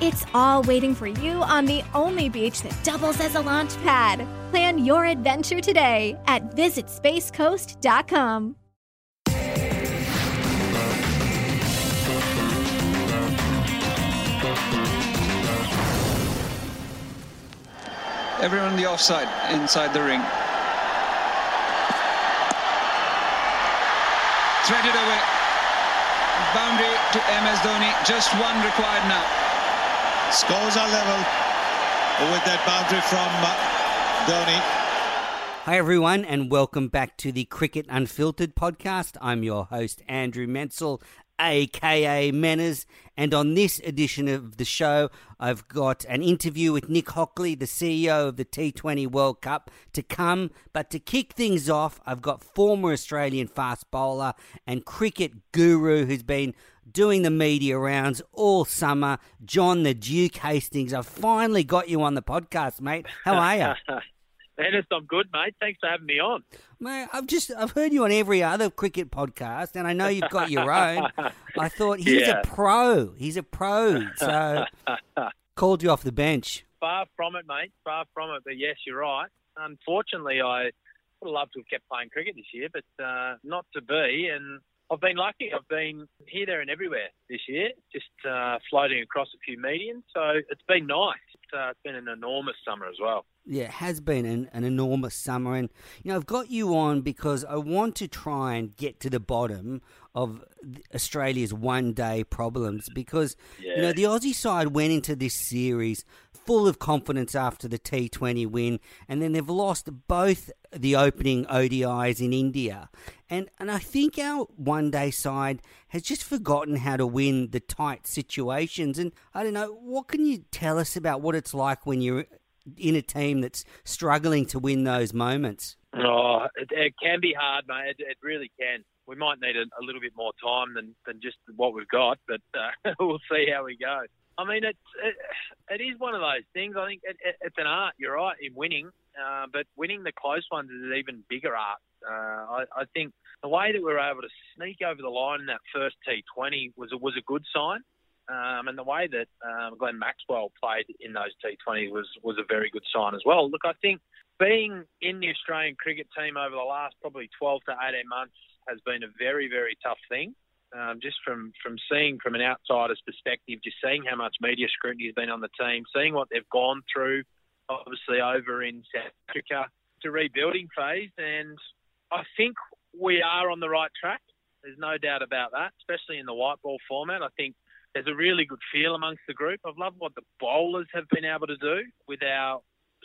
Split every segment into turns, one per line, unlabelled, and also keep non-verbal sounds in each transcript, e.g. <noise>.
It's all waiting for you on the only beach that doubles as a launch pad. Plan your adventure today at visitspacecoast.com.
Everyone on the offside, inside the ring. Threaded away. Boundary to MS Dhoni. Just one required now.
Scores are level with that boundary from uh, Dhoni.
Hi, everyone, and welcome back to the Cricket Unfiltered podcast. I'm your host, Andrew Menczel, aka Menners, and on this edition of the show, I've got an interview with Nick Hockley, the CEO of the T20 World Cup, to come. But to kick things off, I've got former Australian fast bowler and cricket guru who's been doing the media rounds all summer, John the Duke Hastings. I've finally got you on the podcast, mate. How are you? <laughs>
Dennis, I'm good, mate. Thanks for having me on.
Mate, I've just I've heard you on every other cricket podcast, and I know you've got your own. <laughs> I thought he's
Yeah.
a pro. He's a pro. So <laughs> called you off the bench.
Far from it, mate. Far from it. But yes, you're right. Unfortunately, I would have loved to have kept playing cricket this year, but uh, not to be. And I've been lucky. I've been here, there, and everywhere this year, just uh, floating across a few mediums. So it's been nice. It's, uh, it's been an enormous summer as well.
Yeah, it has been an, an enormous summer, and you know I've got you on because I want to try and get to the bottom of Australia's one-day problems. Because you know the Aussie side went into this series full of confidence after the T20 win, and then they've lost both the opening ODIs in India, and and I think our one-day side has just forgotten how to win the tight situations. And I don't know what can you tell us about what it's like when you're in a team that's struggling to win those moments.
Oh, it, it can be hard, mate. It, it really can. We might need a, a little bit more time than, than just what we've got, but uh, <laughs> we'll see how we go. I mean, it's it, it is one of those things. I think it, it, it's an art. You're right in winning, uh, but winning the close ones is an even bigger art. Uh, I, I think the way that we were able to sneak over the line in that first T20 was was a good sign. Um, and the way that um, Glenn Maxwell played in those T20s was, was a very good sign as well. Look, I think being in the Australian cricket team over the last probably 12 to 18 months has been a very, very tough thing. Um, just from, from seeing from an outsider's perspective, just seeing how much media scrutiny has been on the team, seeing what they've gone through, obviously over in South Africa, a rebuilding phase. And I think we are on the right track. There's no doubt about that, especially in the white ball format. I think there's a really good feel amongst the group. I've loved what the bowlers have been able to do with our,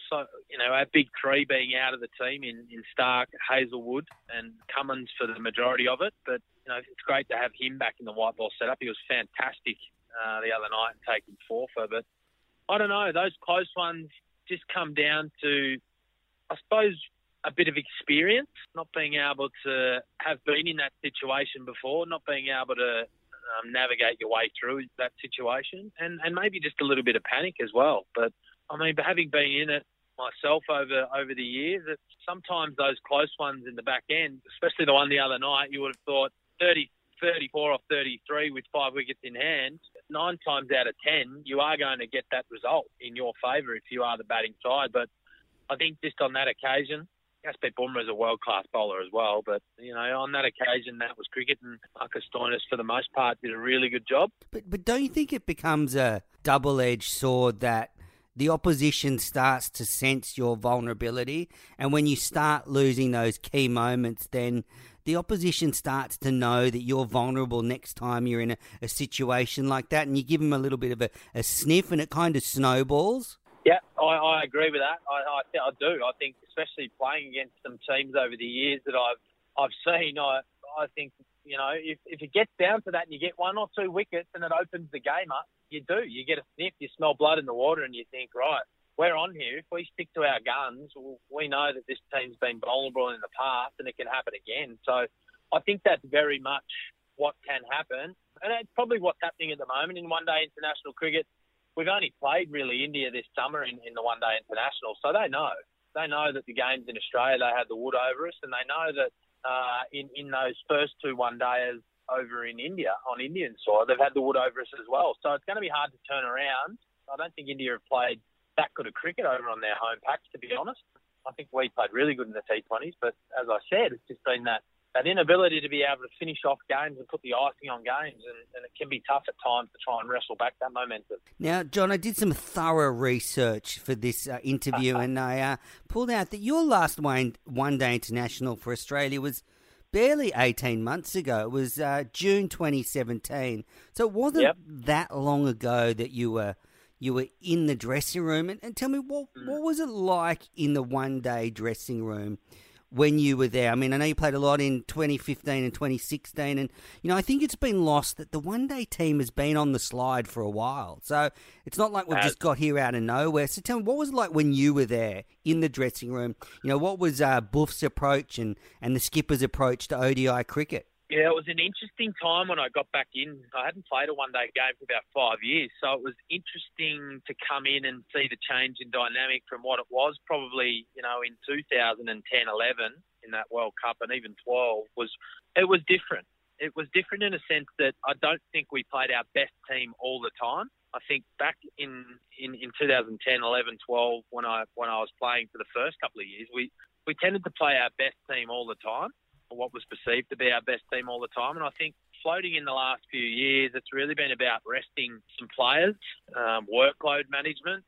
so you know, our big three being out of the team in, in Starc, Hazlewood, and Cummins for the majority of it. But you know, it's great to have him back in the white ball setup. He was fantastic uh, the other night taking four for. But I don't know, those close ones just come down to, I suppose, a bit of experience, not being able to have been in that situation before, not being able to um, navigate your way through that situation, and, and maybe just a little bit of panic as well. But I mean, having been in it myself over over the years, that sometimes those close ones in the back end, especially the one the other night, you would have thought 30, 34 off 33 with five wickets in hand. Nine times out of ten, you are going to get that result in your favour if you are the batting side. But I think just on that occasion, Jasprit Bumrah is a world class bowler as well, but you know on that occasion that was cricket, and Marcus Stoinis for the most part did a really good job.
But but don't you think it becomes a double edged sword that the opposition starts to sense your vulnerability, and when you start losing those key moments, then the opposition starts to know that you're vulnerable next time you're in a, a situation like that, and you give them a little bit of a, a sniff, and it kind of snowballs.
Yeah, I, I agree with that. I, I, I do. I think, especially playing against some teams over the years that I've I've seen, I I think you know if, if it gets down to that and you get one or two wickets and it opens the game up, you do. You get a sniff, you smell blood in the water, and you think, right, we're on here. If we stick to our guns, we know that this team's been vulnerable in the past and it can happen again. So I think that's very much what can happen. And it's probably what's happening at the moment in one day international cricket. We've only played really India this summer in, in the one day international, so they know. They know that the games in Australia, they had the wood over us, and they know that uh, in, in those first two one days over in India, on Indian soil, they've had the wood over us as well. So it's going to be hard to turn around. I don't think India have played that good of cricket over on their home patch, to be honest. I think we played really good in the T20s, but as I said, it's just been that that inability to be able to finish off games and put the icing on games, and, and, it can be tough at times to try and wrestle back that momentum.
Now, John, I did some thorough research for this uh, interview, <laughs> and I uh, pulled out that your last one, one day international for Australia was barely 18 months ago. It was uh, June 2017. So it wasn't
yep.
that long ago that you were you were in the dressing room. And, and tell me, what,
Mm.
what was it like in the one day dressing room when you were there? I mean, I know you played a lot in 2015 and 2016. And, you know, I think it's been lost that the one day team has been on the slide for a while. So it's not like we've
Has.
just got here out of nowhere. So tell me, what was it like when you were there in the dressing room? You know, what was uh, Buff's approach and, and the skipper's approach to ODI cricket?
Yeah, it was an interesting time when I got back in. I hadn't played a one day game for about five years, so it was interesting to come in and see the change in dynamic from what it was probably, you know, in 2010 11 in that World Cup and even 12 was it was different. It was different in a sense that I don't think we played our best team all the time. I think back in, in, in 2010, 11, 12, when I when I was playing for the first couple of years, we, we tended to play our best team all the time what was perceived to be our best team all the time. And I think floating in the last few years, it's really been about resting some players, um, workload management.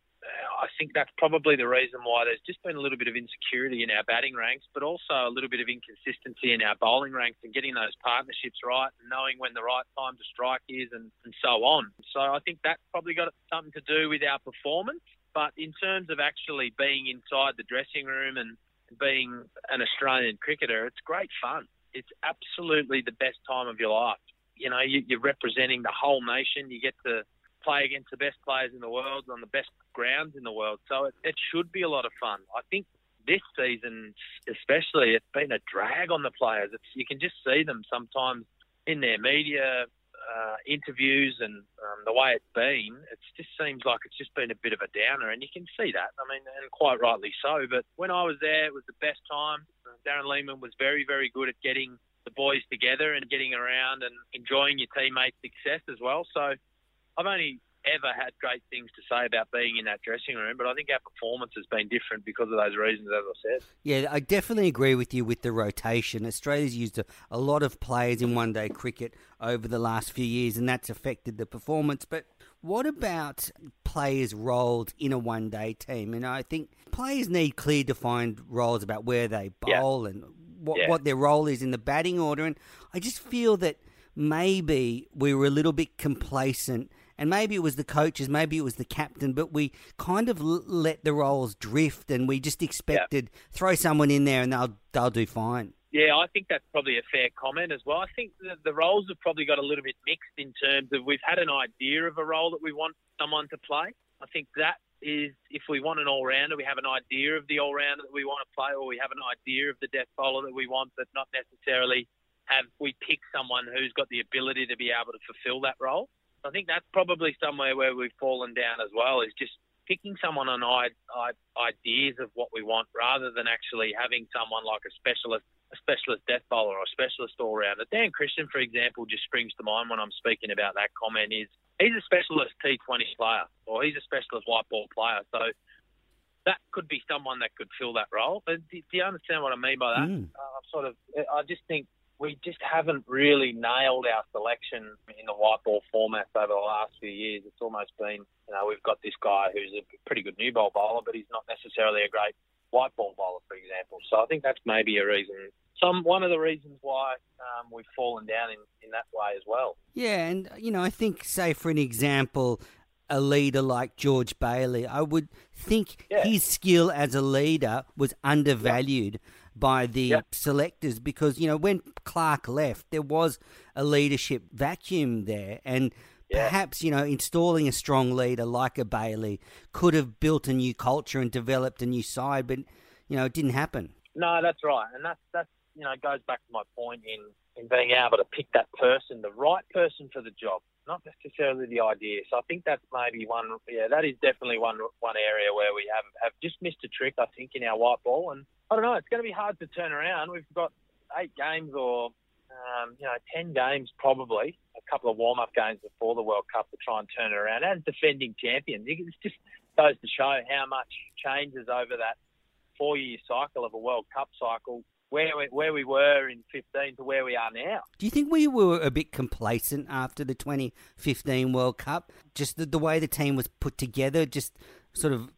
I think that's probably the reason why there's just been a little bit of insecurity in our batting ranks, but also a little bit of inconsistency in our bowling ranks and getting those partnerships right and knowing when the right time to strike is and, and so on. So I think that's probably got something to do with our performance. But in terms of actually being inside the dressing room and being an Australian cricketer, it's great fun. It's absolutely the best time of your life. You know, you, you're representing the whole nation. You get to play against the best players in the world on the best grounds in the world. So it, it should be a lot of fun. I think this season, especially, it's been a drag on the players. It's, you can just see them sometimes in their media uh, interviews and um, the way it's been, it just seems like it's just been a bit of a downer, and you can see that. I mean, and quite rightly so. But when I was there, it was the best time. Darren Lehmann was very, very good at getting the boys together and getting around and enjoying your teammates' success as well. So I've only ever had great things to say about being in that dressing room, but I think our performance has been different because of those reasons, as I said.
Yeah, I definitely agree with you with the rotation. Australia's used a, a lot of players in one day cricket over the last few years, and that's affected the performance. But what about players rolled in a one day team? And I think players need clear defined roles about where they bowl and what,
Yeah.
what their role is in the batting order. And I just feel that maybe we were a little bit complacent. And maybe it was the coaches, maybe it was the captain, but we kind of l- let the roles drift, and we just expected throw someone in there and they'll they'll do fine.
Yeah, I think that's probably a fair comment as well. I think the, the roles have probably got a little bit mixed in terms of we've had an idea of a role that we want someone to play. I think that is if we want an all rounder, we have an idea of the all rounder that we want to play, or we have an idea of the death bowler that we want, but not necessarily have we pick someone who's got the ability to be able to fulfil that role. I think that's probably somewhere where we've fallen down as well, is just picking someone on ideas of what we want rather than actually having someone like a specialist, a specialist death bowler or a specialist all rounder. Dan Christian, for example, just springs to mind when I'm speaking about that comment. Is he's a specialist T20 player or he's a specialist white ball player, so that could be someone that could fill that role. Do you understand what I mean by that?
Mm.
Uh, I'm sort of, I just think we just haven't really nailed our selection in the white ball formats over the last few years. It's almost been, you know, we've got this guy who's a pretty good new ball bowler, but he's not necessarily a great white ball bowler, for example. So I think that's maybe a reason, some one of the reasons why um, we've fallen down in, in that way as well.
Yeah, and you know, I think, say for an example, a leader like George Bailey, I would think
Yeah.
his skill as a leader was undervalued by the
Yeah.
selectors because you know when Clarke left, there was a leadership vacuum there, and
Yeah.
perhaps you know installing a strong leader like a Bailey could have built a new culture and developed a new side, but you know it didn't happen.
No, that's right, and that's that's you know goes back to my point in in being able to pick that person, the right person for the job, not necessarily the idea. So I think that's maybe one. Yeah, that is definitely one one area where we have have just missed a trick. I think in our white ball, and I don't know. It's going to be hard to turn around. We've got eight games or um, you know, 10 games probably, a couple of warm up games before the World Cup to try and turn it around. As defending champions, it just goes to show how much changes over that four year cycle of a World Cup cycle. Where we, where we were in 15 to where we are now.
Do you think we were a bit complacent after the 2015 World Cup? Just the, the way the team was put together, just sort of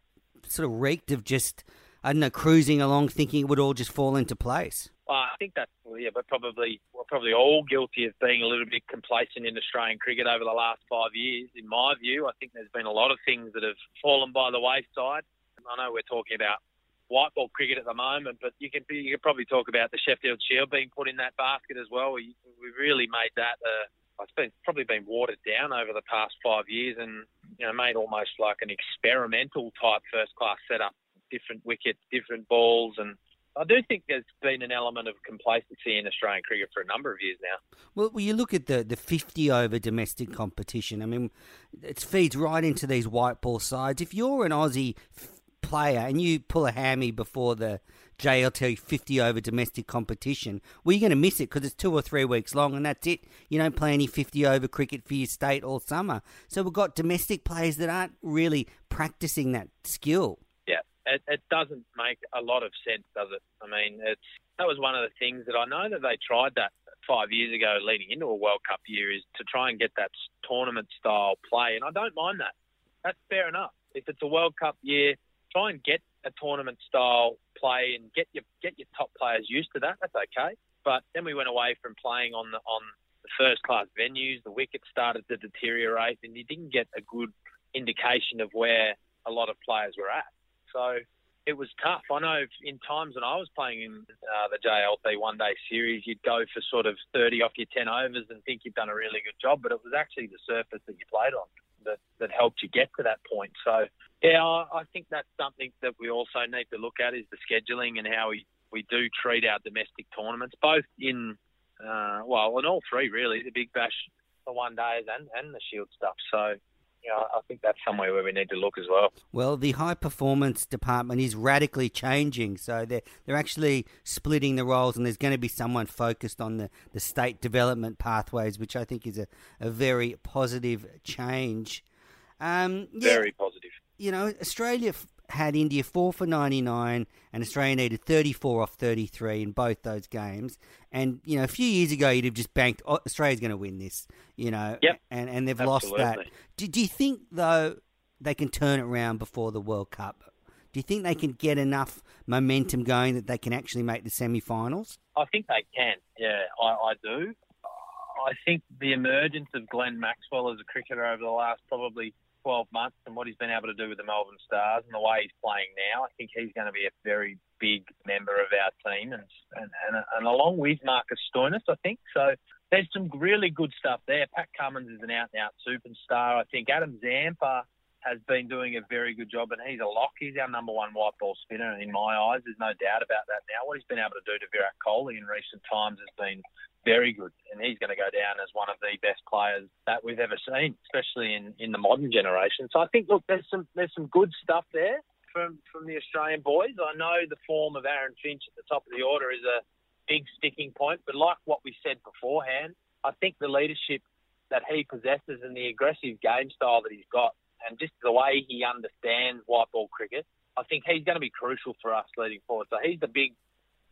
sort of reeked of just I don't know cruising along, thinking it would all just fall into place.
Well, I think that's yeah, but probably we're probably all guilty of being a little bit complacent in Australian cricket over the last five years. In my view, I think there's been a lot of things that have fallen by the wayside. I know we're talking about white ball cricket at the moment, but you can you could probably talk about the Sheffield Shield being put in that basket as well. We we really made that. Uh, it's been probably been watered down over the past five years, and you know made almost like an experimental type first class setup, different wickets, different balls, and I do think there's been an element of complacency in Australian cricket for a number of years now.
Well, you look at the, the 50 over domestic competition. I mean, it feeds right into these white ball sides. If you're an Aussie player and you pull a hammy before the JLT 50 over domestic competition, well, you're going to miss it because it's two or three weeks long and that's it. You don't play any 50 over cricket for your state all summer. So we've got domestic players that aren't really practicing that skill
it, it doesn't make a lot of sense, does it? I mean, it's that was one of the things that I know that they tried that five years ago, leading into a World Cup year, is to try and get that tournament style play, and I don't mind that. That's fair enough. If it's a World Cup year, try and get a tournament style play and get your get your top players used to that. That's okay. But then we went away from playing on the on the first class venues. The wickets started to deteriorate, and you didn't get a good indication of where a lot of players were at. So it was tough. I know in times when I was playing in uh, the JLT one day series, you'd go for sort of 30 off your 10 overs and think you've done a really good job, but it was actually the surface that you played on that, that helped you get to that point. So, yeah, I, I think that's something that we also need to look at is the scheduling and how we, we do treat our domestic tournaments, both in, uh, well, in all three really, the Big Bash, the one days and, and the Shield stuff. So, you know, I think that's somewhere where we need to look as well.
Well, the high performance department is radically changing, so they're they're actually splitting the roles, and there's going to be someone focused on the, the state development pathways, which I think is a, a very positive change. Um,
yeah, very positive.
You know, Australia had India four for 99, and Australia needed 34 off 33 in both those games. And, you know, a few years ago, you'd have just banked, oh, Australia's going to win this, you know,
yep.
and, and they've
Absolutely.
lost that. Do, do you think, though, they can turn it around before the World Cup? Do you think they can get enough momentum going that they can actually make the semi finals?
I think they can, yeah, I, I do. I think the emergence of Glenn Maxwell as a cricketer over the last probably 12 months and what he's been able to do with the Melbourne Stars and the way he's playing now, I think he's going to be a very big member of our team and and, and, and along with Marcus Stoinis, I think. So there's some really good stuff there. Pat Cummins is an out and out superstar. I think Adam Zampa has been doing a very good job, and he's a lock. He's our number one white ball spinner in my eyes. There's no doubt about that now. What he's been able to do to Virat Kohli in recent times has been very good, and he's going to go down as one of the best players that we've ever seen, especially in, in the modern generation. So I think, look, there's some there's some good stuff there from from the Australian boys. I know the form of Aaron Finch at the top of the order is a big sticking point, but like what we said beforehand, I think the leadership that he possesses and the aggressive game style that he's got and just the way he understands white ball cricket, I think he's going to be crucial for us leading forward. So he's the big,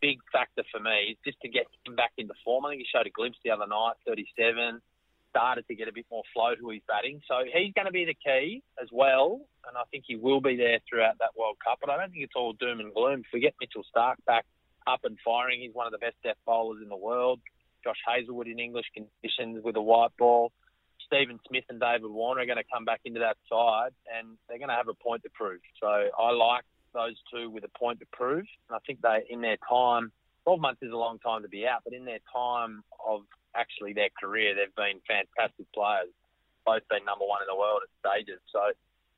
big factor for me, just to get him back into form. I think he showed a glimpse the other night, 37, started to get a bit more flow to his batting. So he's going to be the key as well, and I think he will be there throughout that World Cup. But I don't think it's all doom and gloom. If we get Mitchell Starc back up and firing, he's one of the best death bowlers in the world. Josh Hazlewood in English conditions with a white ball. Steven Smith and David Warner are going to come back into that side and they're going to have a point to prove. So I like those two with a point to prove. And I think they, in their time, 12 months is a long time to be out, but in their time of actually their career, they've been fantastic players. both been number one in the world at stages. So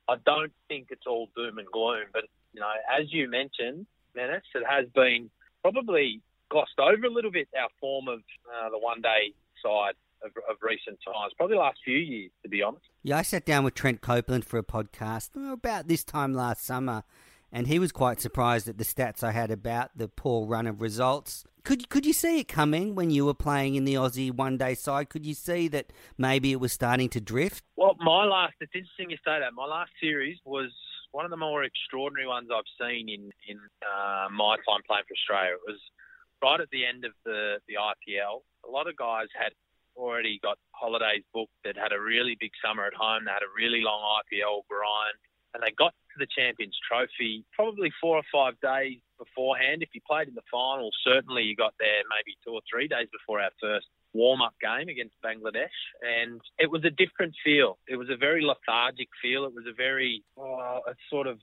I don't think it's all doom and gloom. But you know, as you mentioned, Menners, it has been probably glossed over a little bit our form of uh, the one day side of, of, recent times, probably the last few years, to be honest.
Yeah, I sat down with Trent Copeland for a podcast about this time last summer, and he was quite surprised at the stats I had about the poor run of results. Could could you see it coming when you were playing in the Aussie one day side? Could you see that maybe it was starting to drift?
Well, my last, it's interesting you say that. My last series was one of the more extraordinary ones I've seen in, in uh, my time playing for Australia. It was right at the end of the, the IPL. A lot of guys had already got holidays booked. They'd had a really big summer at home. They had a really long IPL grind, and they got to the Champions Trophy probably four or five days beforehand. If you played in the final, certainly you got there maybe two or three days before our first warm up game against Bangladesh. And it was a different feel. It was a very lethargic feel. It was a very, uh, oh, it's sort of,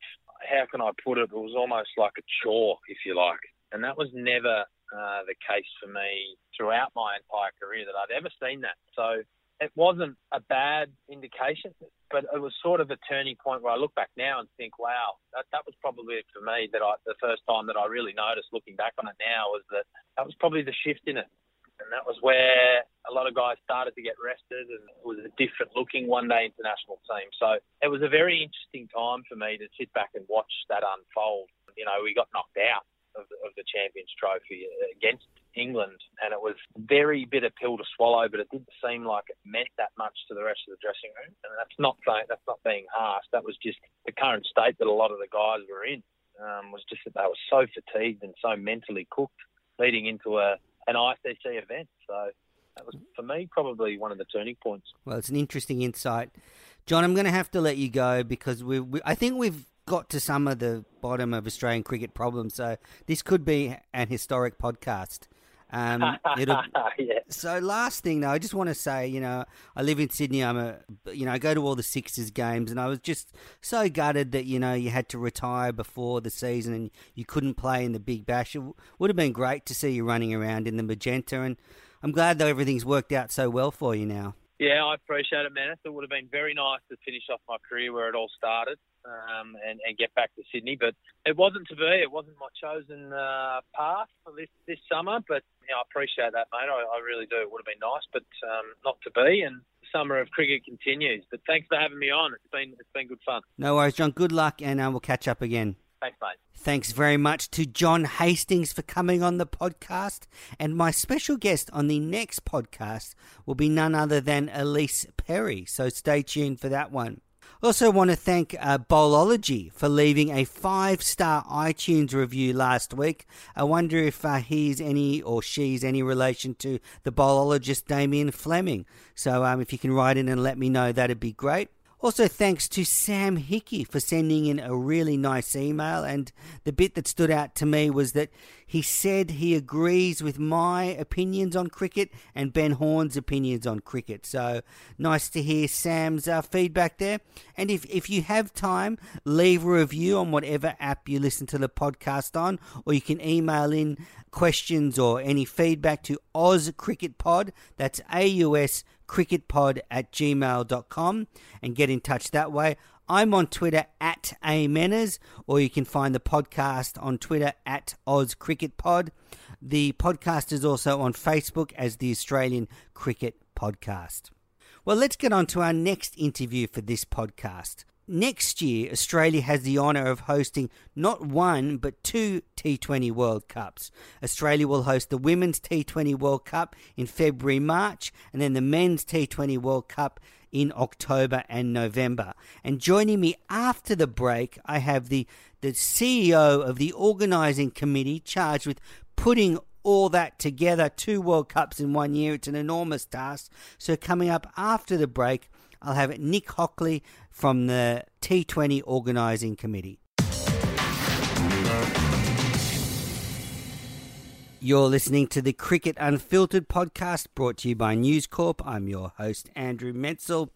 how can I put it? It was almost like a chore, if you like. And that was never uh, the case for me throughout my entire career that I'd ever seen that. So it wasn't a bad indication, but it was sort of a turning point where I look back now and think, wow, that, that was probably for me that I, the first time that I really noticed looking back on it now was that that was probably the shift in it. And that was where a lot of guys started to get rested and it was a different looking one day international team. So it was a very interesting time for me to sit back and watch that unfold. You know, we got knocked out of the, of the Champions Trophy against England, and it was very bitter pill to swallow. But it didn't seem like it meant that much to the rest of the dressing room, and that's not saying that's not being harsh. That was just the current state that a lot of the guys were in. Um, was just that they were so fatigued and so mentally cooked leading into a an ICC event. So that was for me probably one of the turning points.
Well, it's an interesting insight, John. I'm going to have to let you go because we, we I think we've got to some of the bottom of Australian cricket problems. So this could be an historic podcast. Um, <laughs> yeah. So last thing though, I just want to say, you know, I live in Sydney. I'm a, you know, I go to all the Sixers games, and I was just so gutted that you know you had to retire before the season and you couldn't play in the Big Bash. It would have been great to see you running around in the magenta, and I'm glad that everything's worked out so well for you now.
Yeah, I appreciate it, man. It would have been very nice to finish off my career where it all started um, and, and, get back to Sydney. But it wasn't to be. It wasn't my chosen uh, path for this, this summer. But yeah, I appreciate that, mate. I, I, really do. It would have been nice, but um, not to be. And the summer of cricket continues. But thanks for having me on. It's been it's been good fun.
No worries, John. Good luck, and uh, we'll catch up again.
Thanks, mate.
Thanks very much to John Hastings for coming on the podcast. And my special guest on the next podcast will be none other than Ellyse Perry. So stay tuned for that one. Also, want to thank uh, Bowlology for leaving a five star iTunes review last week. I wonder if uh, he's any or she's any relation to the bowlologist Damien Fleming. So, um, if you can write in and let me know, that'd be great. Also, thanks to Sam Hickey for sending in a really nice email. And the bit that stood out to me was that he said he agrees with my opinions on cricket and Ben Horne's opinions on cricket. So nice to hear Sam's uh, feedback there. And if, if you have time, leave a review on whatever app you listen to the podcast on, or you can email in questions or any feedback to Oz Cricket Pod. That's A U S cricketpod at gmail.com and get in touch that way. I'm on Twitter at Amenners, or you can find the podcast on Twitter at Aus Cricket Pod. The podcast is also on Facebook as the Australian Cricket Podcast. Well, let's get on to our next interview for this podcast. Next year, Australia has the honour of hosting not one but two T20 World Cups. Australia will host the Women's T20 World Cup in February March, and then the Men's T20 World Cup in October and November. And joining me after the break, I have the, the CEO of the organising committee charged with putting all that together, two World Cups in one year. It's an enormous task. So, coming up after the break, I'll have Nick Hockley from the T20 Organising Committee. You're listening to the Cricket Unfiltered podcast brought to you by News Corp. I'm your host, Andrew Menczel.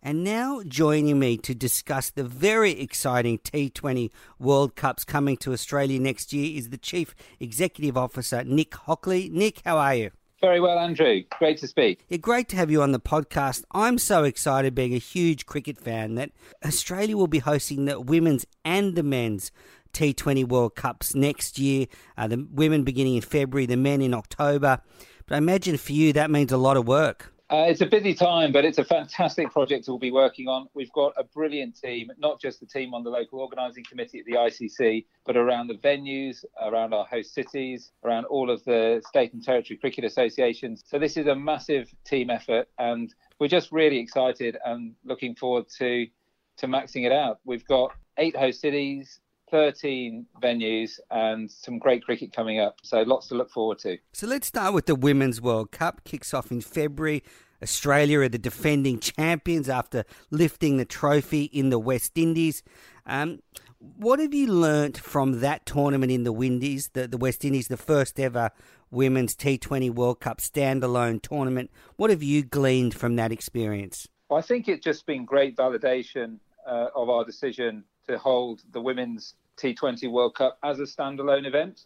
And now joining me to discuss the very exciting T20 World Cups coming to Australia next year is the Chief Executive Officer, Nick Hockley. Nick, how are you?
Very well, Andrew. Great to speak.
Yeah, great to have you on the podcast. I'm so excited, being a huge cricket fan, that Australia will be hosting the women's and the men's T20 World Cups next year. Uh, the women beginning in February, the men in October. But I imagine for you that means a lot of work.
Uh, it's a busy time, but it's a fantastic project we'll be working on. We've got a brilliant team, not just the team on the local organising committee at the ICC, but around the venues, around our host cities, around all of the state and territory cricket associations. So this is a massive team effort, and we're just really excited and looking forward to to maxing it out. We've got eight host cities, 13 venues and some great cricket coming up. So lots to look forward to.
So let's start with the Women's World Cup. Kicks off in February. Australia are the defending champions after lifting the trophy in the West Indies. Um, what have you learnt from that tournament in the Windies, the, the West Indies, the first ever Women's T20 World Cup standalone tournament? What have you gleaned from that experience?
Well, I think it's just been great validation uh, of our decision to hold the Women's T20 World Cup as a standalone event.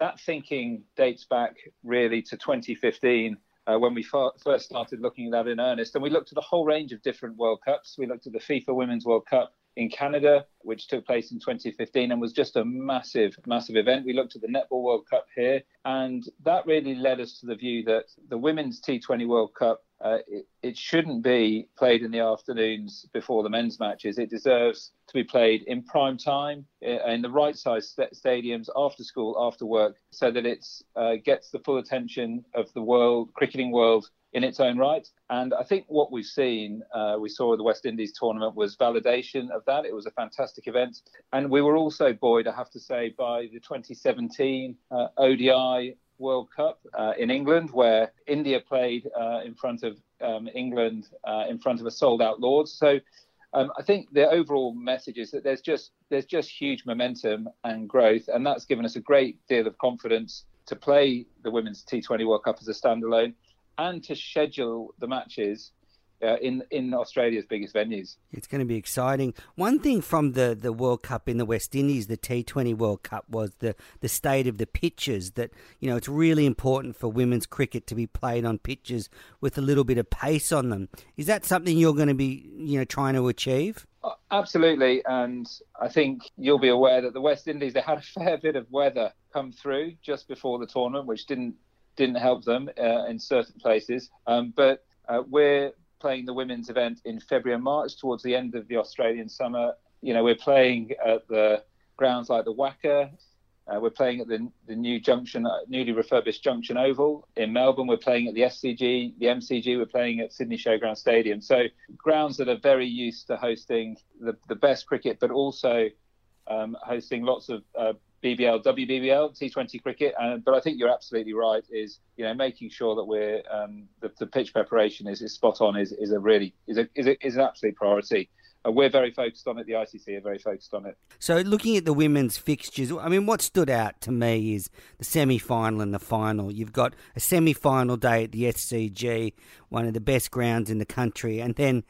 That thinking dates back really to 2015 uh, when we first started looking at that in earnest. And we looked at a whole range of different World Cups. We looked at the FIFA Women's World Cup in Canada, which took place in 2015 and was just a massive, massive event. We looked at the Netball World Cup here, and that really led us to the view that the Women's T20 World Cup uh, it, it, shouldn't be played in the afternoons before the men's matches. It deserves to be played in prime time uh, in the right size st- stadiums after school, after work, so that it uh, gets the full attention of the world, cricketing world, in its own right. And I think what we've seen, uh, we saw the West Indies tournament, was validation of that. It was a fantastic event. And we were also buoyed, I have to say, by the 2017 uh, ODI World Cup uh, in England, where India played uh, in front of um, England, uh, in front of a sold-out Lords. So um, I think the overall message is that there's just there's just huge momentum and growth, and that's given us a great deal of confidence to play the Women's T20 World Cup as a standalone and to schedule the matches uh, in in Australia's biggest venues.
It's going to be exciting. One thing from the, the World Cup in the West Indies, the T20 World Cup, was the, the state of the pitches. That you know, it's really important for women's cricket to be played on pitches with a little bit of pace on them. Is that something you're going to be you know trying to achieve?
Uh, absolutely, and I think you'll be aware that the West Indies they had a <laughs> fair bit of weather come through just before the tournament, which didn't didn't help them uh, in certain places. Um, but uh, we're playing the women's event in February and March towards the end of the Australian summer. You know, we're playing at the grounds like the WACA. Uh, we're playing at the, the new junction, uh, newly refurbished Junction Oval in Melbourne. We're playing at the SCG, the MCG. We're playing at Sydney Showground Stadium. So grounds that are very used to hosting the, the best cricket, but also um, hosting lots of uh, BBL, WBBL, T20 cricket. But I think you're absolutely right. Is you know making sure that we're um, the, the, pitch preparation is, is spot on is, is a really is a, is, a, is an absolute priority. We're very focused on it. The ICC are very focused on it.
So, looking at the women's fixtures, I mean, what stood out to me is the semi-final and the final. You've got a semi-final day at the SCG, one of the best grounds in the country, and then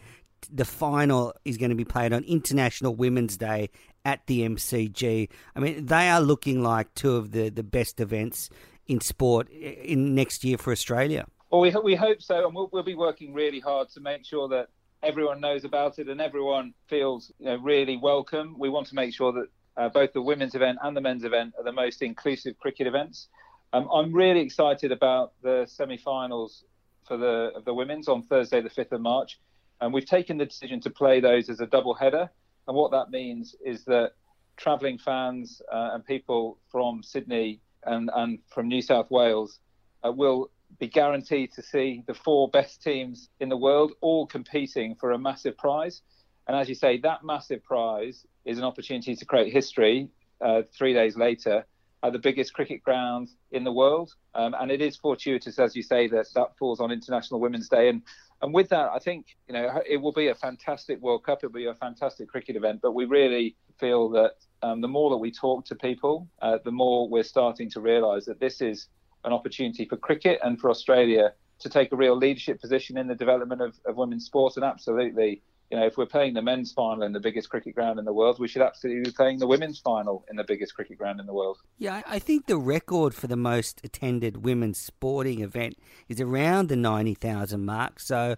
the final is going to be played on International Women's Day at the MCG. I mean, they are looking like two of the, the best events in sport in next year for Australia.
Well, we, we hope so, and we'll, we'll be working really hard to make sure that everyone knows about it and everyone feels you know, really welcome. We want to make sure that uh, both the women's event and the men's event are the most inclusive cricket events. Um, I'm really excited about the semi-finals for the of the women's on Thursday, the 5th of March, and we've taken the decision to play those as a double header. And what that means is that travelling fans uh, and people from Sydney and, and from New South Wales uh, will be guaranteed to see the four best teams in the world all competing for a massive prize. And as you say, that massive prize is an opportunity to create history uh, three days later at the biggest cricket ground in the world. Um, and it is fortuitous, as you say, that that falls on International Women's Day. And and with that, I think you know it will be a fantastic World Cup. It will be a fantastic cricket event. But we really feel that um, the more that we talk to people, uh, the more we're starting to realise that this is an opportunity for cricket and for Australia to take a real leadership position in the development of, of women's sport. And absolutely, you know, if we're playing the men's final in the biggest cricket ground in the world, we should absolutely be playing the women's final in the biggest cricket ground in the world.
Yeah, I think the record for the most attended women's sporting event is around the 90,000 mark. So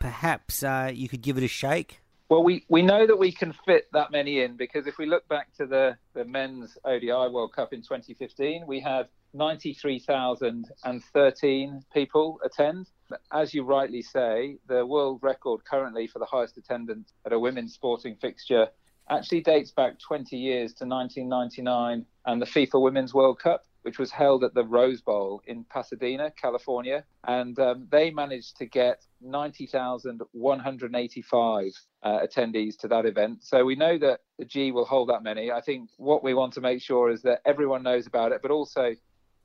perhaps uh, you could give it a shake.
Well, we, we know that we can fit that many in because if we look back to the, the men's ODI World Cup in 2015, we had 93,013 people attend. As you rightly say, the world record currently for the highest attendance at a women's sporting fixture actually dates back 20 years to 1999 and the FIFA Women's World Cup, which was held at the Rose Bowl in Pasadena, California. And um, they managed to get 90,185 uh, attendees to that event. So we know that the G will hold that many. I think what we want to make sure is that everyone knows about it, but also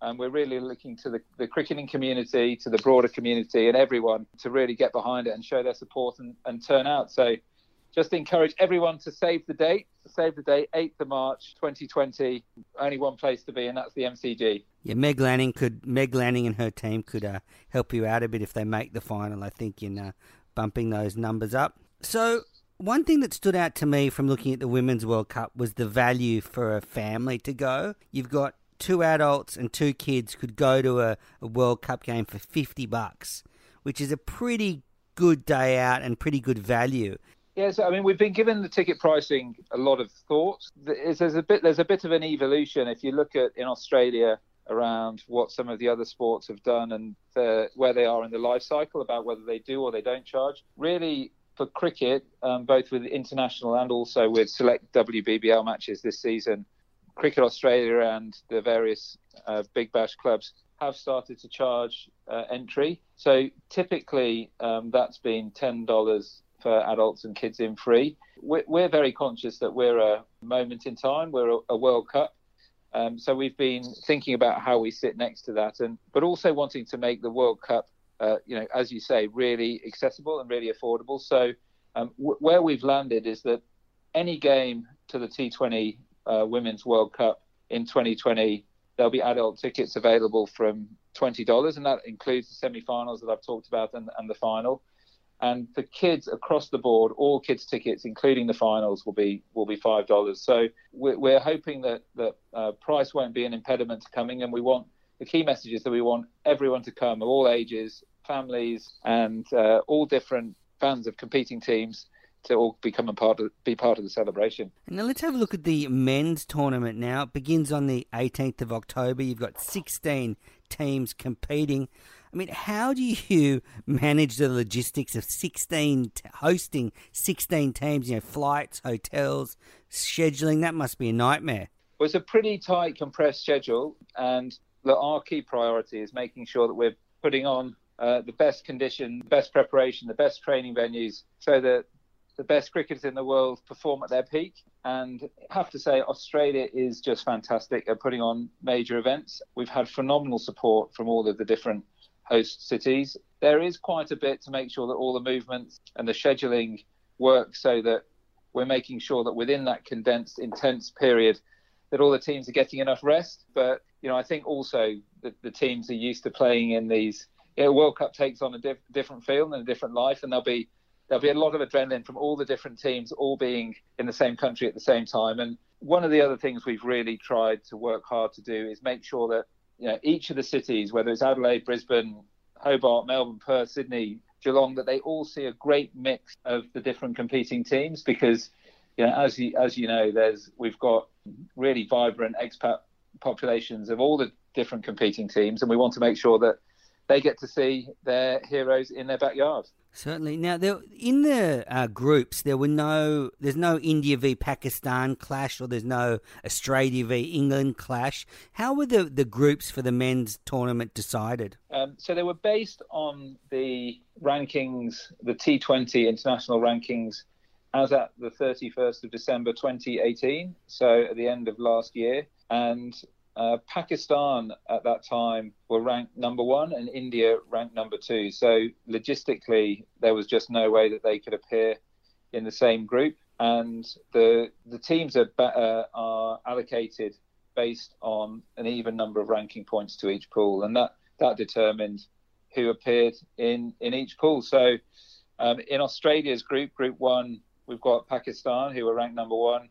and we're really looking to the, the cricketing community, to the broader community, and everyone to really get behind it and show their support and, and turn out. So just encourage everyone to save the date. Save the date, 8th of March 2020. Only one place to be, and that's the MCG.
Yeah, Meg Lanning could Meg Lanning and her team could uh, help you out a bit if they make the final. I think in uh, bumping those numbers up. So one thing that stood out to me from looking at the Women's World Cup was the value for a family to go. You've got two adults and two kids could go to a, a World Cup game for 50 bucks, which is a pretty good day out and pretty good value.
Yes, I mean we've been given the ticket pricing a lot of thought. There's a bit there's a bit of an evolution if you look at in Australia around what some of the other sports have done and the, where they are in the life cycle about whether they do or they don't charge. Really, for cricket, um, both with international and also with select WBBL matches this season, Cricket Australia and the various uh, Big Bash clubs have started to charge uh, entry. So typically, um, that's been ten dollars for adults and kids in free. We're, we're, very conscious that we're a moment in time. We're a, a World Cup. Um, so we've been thinking about how we sit next to that, and but also wanting to make the World Cup, uh, you know, as you say, really accessible and really affordable. So um, w- where we've landed is that any game to the T20 uh, Women's World Cup in 2020, there'll be adult tickets available from $20, and that includes the semi-finals that I've talked about and, and the final. And for kids across the board, all kids tickets, including the finals, will be will be five dollars. So we're, we're, hoping that that uh, price won't be an impediment to coming, and we want the key message is that we want everyone to come of all ages, families, and uh, all different fans of competing teams to all become a part of be part of the celebration.
Now let's have a look at the men's tournament. Now it begins on the 18th of October. You've got 16 teams competing. I mean, how do you <laughs> manage the logistics of 16 hosting 16 teams? You know, flights, hotels, scheduling. That must be a nightmare.
Well, it's a pretty tight, compressed schedule, and the, our key priority is making sure that we're putting on uh, the best condition, best preparation, the best training venues, so that the best cricketers in the world perform at their peak. And I have to say, Australia is just fantastic at putting on major events. We've had phenomenal support from all of the different host cities. There is quite a bit to make sure that all the movements and the scheduling work so that we're making sure that within that condensed, intense period, that all the teams are getting enough rest. But you know, I think also that the teams are used to playing in these. World Cup takes on a diff- different feel and a different life, and there'll be there'll be a lot of adrenaline from all the different teams all being in the same country at the same time. And one of the other things we've really tried to work hard to do is make sure that you know each of the cities, whether it's Adelaide, Brisbane, Hobart, Melbourne, Perth, Sydney, Geelong, that they all see a great mix of the different competing teams because you know as you as you know there's we've got really vibrant expat populations of all the different competing teams and we want to make sure that they get to see their heroes in their backyard.
Certainly. Now, there, in the uh, groups, there were no, there's no India v Pakistan clash, or there's no Australia v England clash. How were the, the groups for the men's tournament decided?
Um, so they were based on the rankings, the T20 international rankings, as at the 31st of December 2018. So at the end of last year, and uh, Pakistan at that time were ranked number one and India ranked number two. So logistically, there was just no way that they could appear in the same group. And the the teams are uh, are allocated based on an even number of ranking points to each pool, and that that determined who appeared in in each pool. So Um, in Australia's group, Group One, we've got Pakistan, who are ranked number one,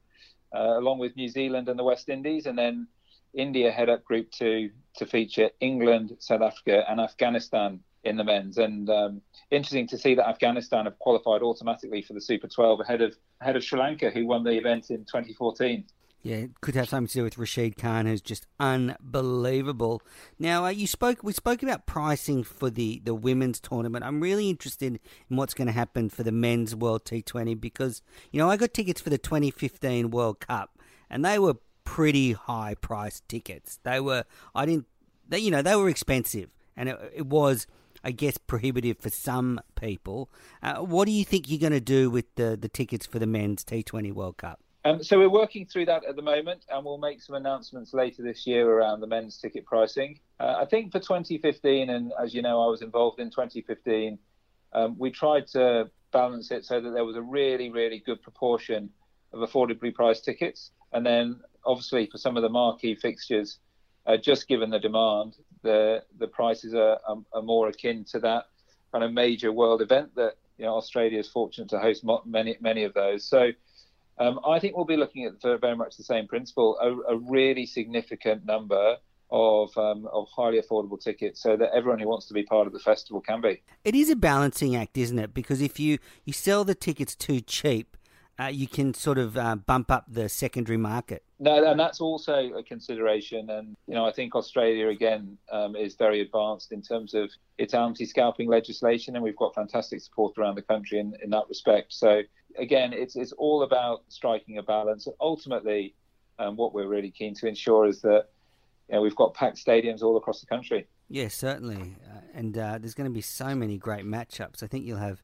uh, along with New Zealand and the West Indies, and then India head up Group Two to feature England, South Africa, and Afghanistan in the men's. And um, interesting to see that Afghanistan have qualified automatically for the Super 12 ahead of ahead of Sri Lanka, who won the event in 2014.
Yeah, it could have something to do with Rashid Khan, who's just unbelievable. Now, uh, you spoke. We spoke about pricing for the, the women's tournament. I'm really interested in what's going to happen for the men's World T20 because you know I got tickets for the 2015 World Cup, and they were pretty high priced tickets. They were. I didn't. They, you know, they were expensive, and it, it was I guess, prohibitive for some people. Uh, what do you think you're going to do with the, the tickets for the men's T20 World Cup?
Um, so we're working through that at the moment, and we'll make some announcements later this year around the men's ticket pricing. Uh, I think for 2015, and as you know, I was involved in 2015. Um, we tried to balance it so that there was a really, really good proportion of affordably priced tickets, and then obviously for some of the marquee fixtures, uh, just given the demand, the the prices are, are, are, more akin to that kind of major world event that you know Australia is fortunate to host many many of those. So um, I think we'll be looking at very much the same principle, a, a really significant number of um, of highly affordable tickets, so that everyone who wants to be part of the festival can be.
It is a balancing act, isn't it? Because if you you sell the tickets too cheap, uh, you can sort of uh, bump up the secondary market.
No, and that's also a consideration. And you know, I think Australia again um, is very advanced in terms of its anti-scalping legislation, and we've got fantastic support around the country in, in that respect. So again, it's it's all about striking a balance. And ultimately, um, what we're really keen to ensure is that you know, we've got packed stadiums all across the country.
Yes, certainly, uh, and uh, there's going to be so many great matchups. I think you'll have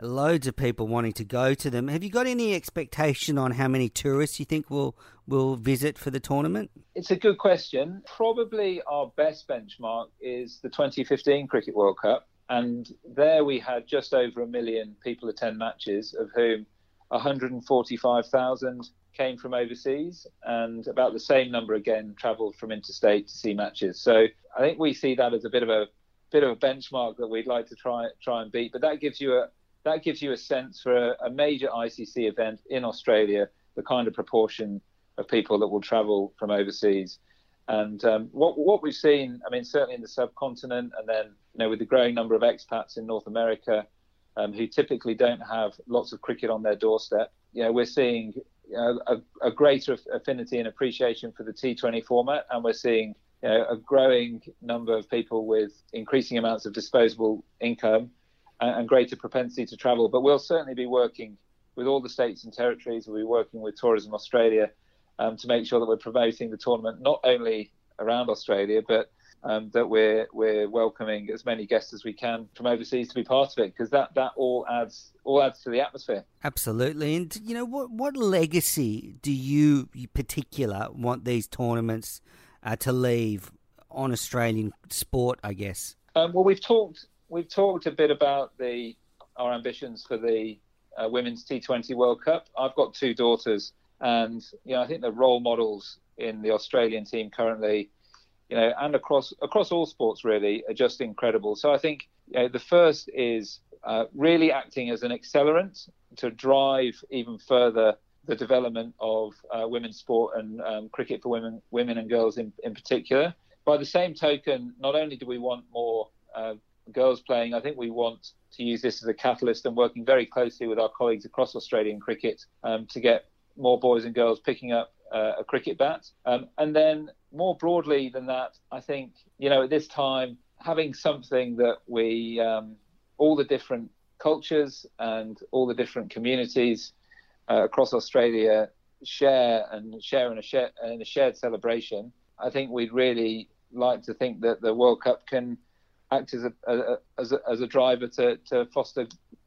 loads of people wanting to go to them. Have you got any expectation on how many tourists you think will will visit for the tournament?
It's a good question. Probably our best benchmark is the 2015 Cricket World Cup, and there we had just over a million people attend matches, of whom 145,000 came from overseas, and about the same number again travelled from interstate to see matches. So I think we see that as a bit of a bit of a benchmark that we'd like to try try and beat. But that gives you a that gives you a sense for a, a major ICC event in Australia, the kind of proportion of people that will travel from overseas. And um, what what we've seen, I mean, certainly in the subcontinent, and then you know with the growing number of expats in North America, um, who typically don't have lots of cricket on their doorstep, you know, we're seeing you know, a, a, greater affinity and appreciation for the T20 format, and we're seeing you know, a growing number of people with increasing amounts of disposable income and, greater propensity to travel. But we'll certainly be working with all the states and territories. We'll be working with Tourism Australia um, to make sure that we're promoting the tournament not only around Australia, but um, that we're we're welcoming as many guests as we can from overseas to be part of it because that, that all adds all adds to the atmosphere.
Absolutely, and you know what what legacy do you in particular want these tournaments uh, to leave on Australian sport? I guess.
Um, well, we've talked we've talked a bit about the our ambitions for the uh, women's T20 World Cup. I've got two daughters, and you know I think the role models in the Australian team currently, you know, and across across all sports really, are just incredible. So I think you know, the first is uh, really acting as an accelerant to drive even further the development of uh, women's sport and um, cricket for women, women and girls in, in particular. By the same token, not only do we want more uh, girls playing, I think we want to use this as a catalyst and working very closely with our colleagues across Australian cricket um, to get more boys and girls picking up uh, a cricket bat. Um, and then more broadly than that, I think, you know, at this time, having something that we, um, all the different cultures and all the different communities uh, across Australia share and share in a, share in a shared celebration, I think we'd really like to think that the World Cup can act as a, a as a, as a driver to, to foster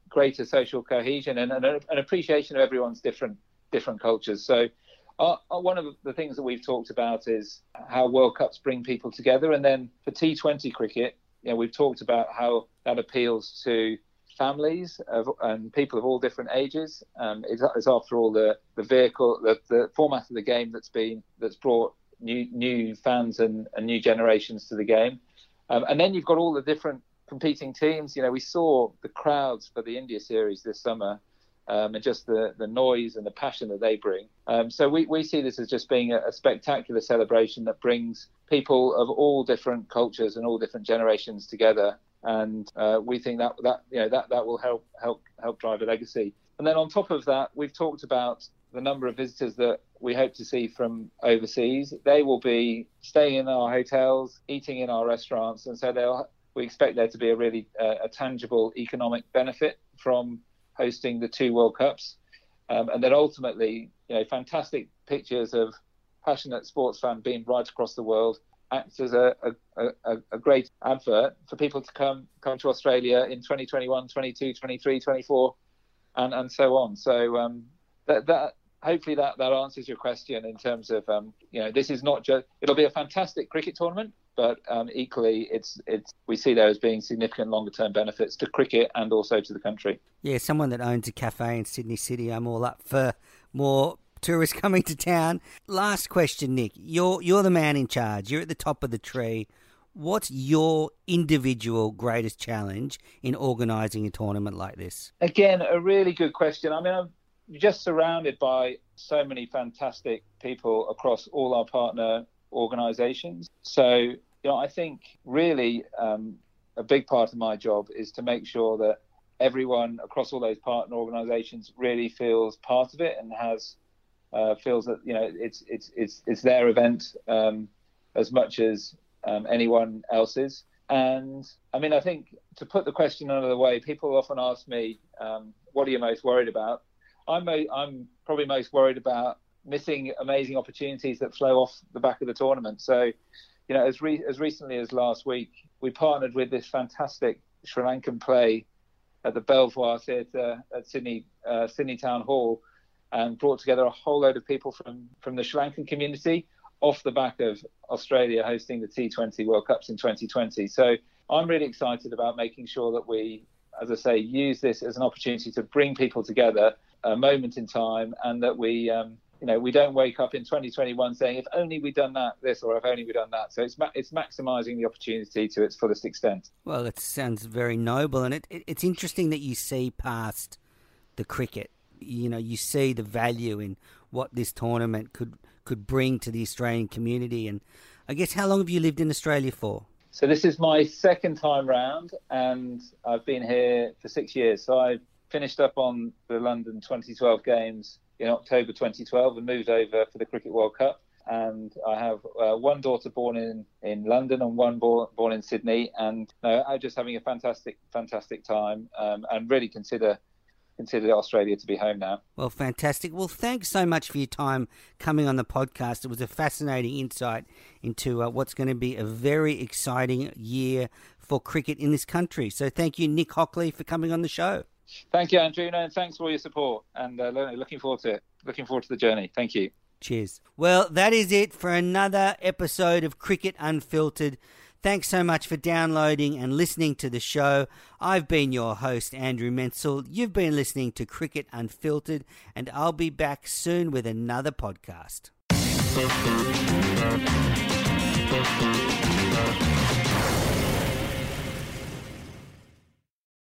greater social cohesion and, and an appreciation of everyone's different different cultures. So, uh, uh, one of the things that we've talked about is how World Cups bring people together, and then for T20 cricket, you know, we've talked about how that appeals to families of, and people of all different ages. Um, it's, it's, after all the, the vehicle, the, the format of the game that's been that's brought new new fans and, and new generations to the game. Um, and then you've got all the different competing teams. You know, we saw the crowds for the India series this summer. Um, and just the, the noise and the passion that they bring. Um, so we, we see this as just being a, a, spectacular celebration that brings people of all different cultures and all different generations together. And uh, we think that that you know that that will help help help drive a legacy. And then on top of that, we've talked about the number of visitors that we hope to see from overseas. They will be staying in our hotels, eating in our restaurants, and so. We expect there to be a really uh, a tangible economic benefit from hosting the two World Cups, um, and then ultimately, you know, fantastic pictures of passionate sports fans being right across the world acts as a, a, a, a, great advert for people to come come to Australia in 2021, 22, 23, 24, and, and so on. So um, that, that hopefully that, that answers your question in terms of um, you know this is not just it'll be a fantastic cricket tournament but um, equally it's it's we see there as being significant longer term benefits to cricket and also to the country.
Yeah someone that owns a cafe in sydney city i'm all up for more tourists <laughs> coming to town. Last question nick. You're you're the man in charge. You're at the top of the tree. What's your individual greatest challenge in organising a tournament like this?
Again, a really good question. I mean, I'm just surrounded by so many fantastic people across all our partner organizations. So, you know, I think really um, a big part of my job is to make sure that everyone across all those partner organizations really feels part of it and has uh, feels that you know it's it's it's it's their event um, as much as um, anyone else's. And I mean, I think to put the question another way, people often ask me, um, "What are you most worried about?" I'm I'm probably most worried about missing amazing opportunities that flow off the back of the tournament. So, you know, as re- as recently as last week, we partnered with this fantastic Sri Lankan play at the Belvoir Theatre at Sydney uh, Sydney Town Hall, and brought together a whole load of people from from the Sri Lankan community off the back of Australia hosting the T20 World Cups in 2020. So I'm really excited about making sure that we, as I say, use this as an opportunity to bring people together a moment in time, and that we, um, you know, we don't wake up in 2021 saying, "If only we'd done that this," or "If only we'd done that." So it's ma- it's maximising the opportunity to its fullest extent.
Well, it sounds very noble, and it, it, it's interesting that you see past the cricket. You know, you see the value in what this tournament could could bring to the Australian community. And I guess, how long have you lived in Australia for?
So this is my second time round, and I've been here for six years. So I finished up on the London 2012 games in October 2012 and moved over for the Cricket World Cup. And I have uh, one daughter born in, in London and one born, born in Sydney. And uh, I'm just having a fantastic, fantastic time um, and really consider consider Australia to be home now.
Well, fantastic. Well, thanks so much for your time coming on the podcast. It was a fascinating insight into uh, what's going to be a very exciting year for cricket in this country. So, thank you, Nick Hockley, for coming on the show.
Thank you, Andrew, and thanks for all your support. And uh, looking forward to it. Looking forward to the journey. Thank you.
Cheers. Well, that is it for another episode of Cricket Unfiltered. Thanks so much for downloading and listening to the show. I've been your host, Andrew Menczel. You've been listening to Cricket Unfiltered, and I'll be back soon with another podcast.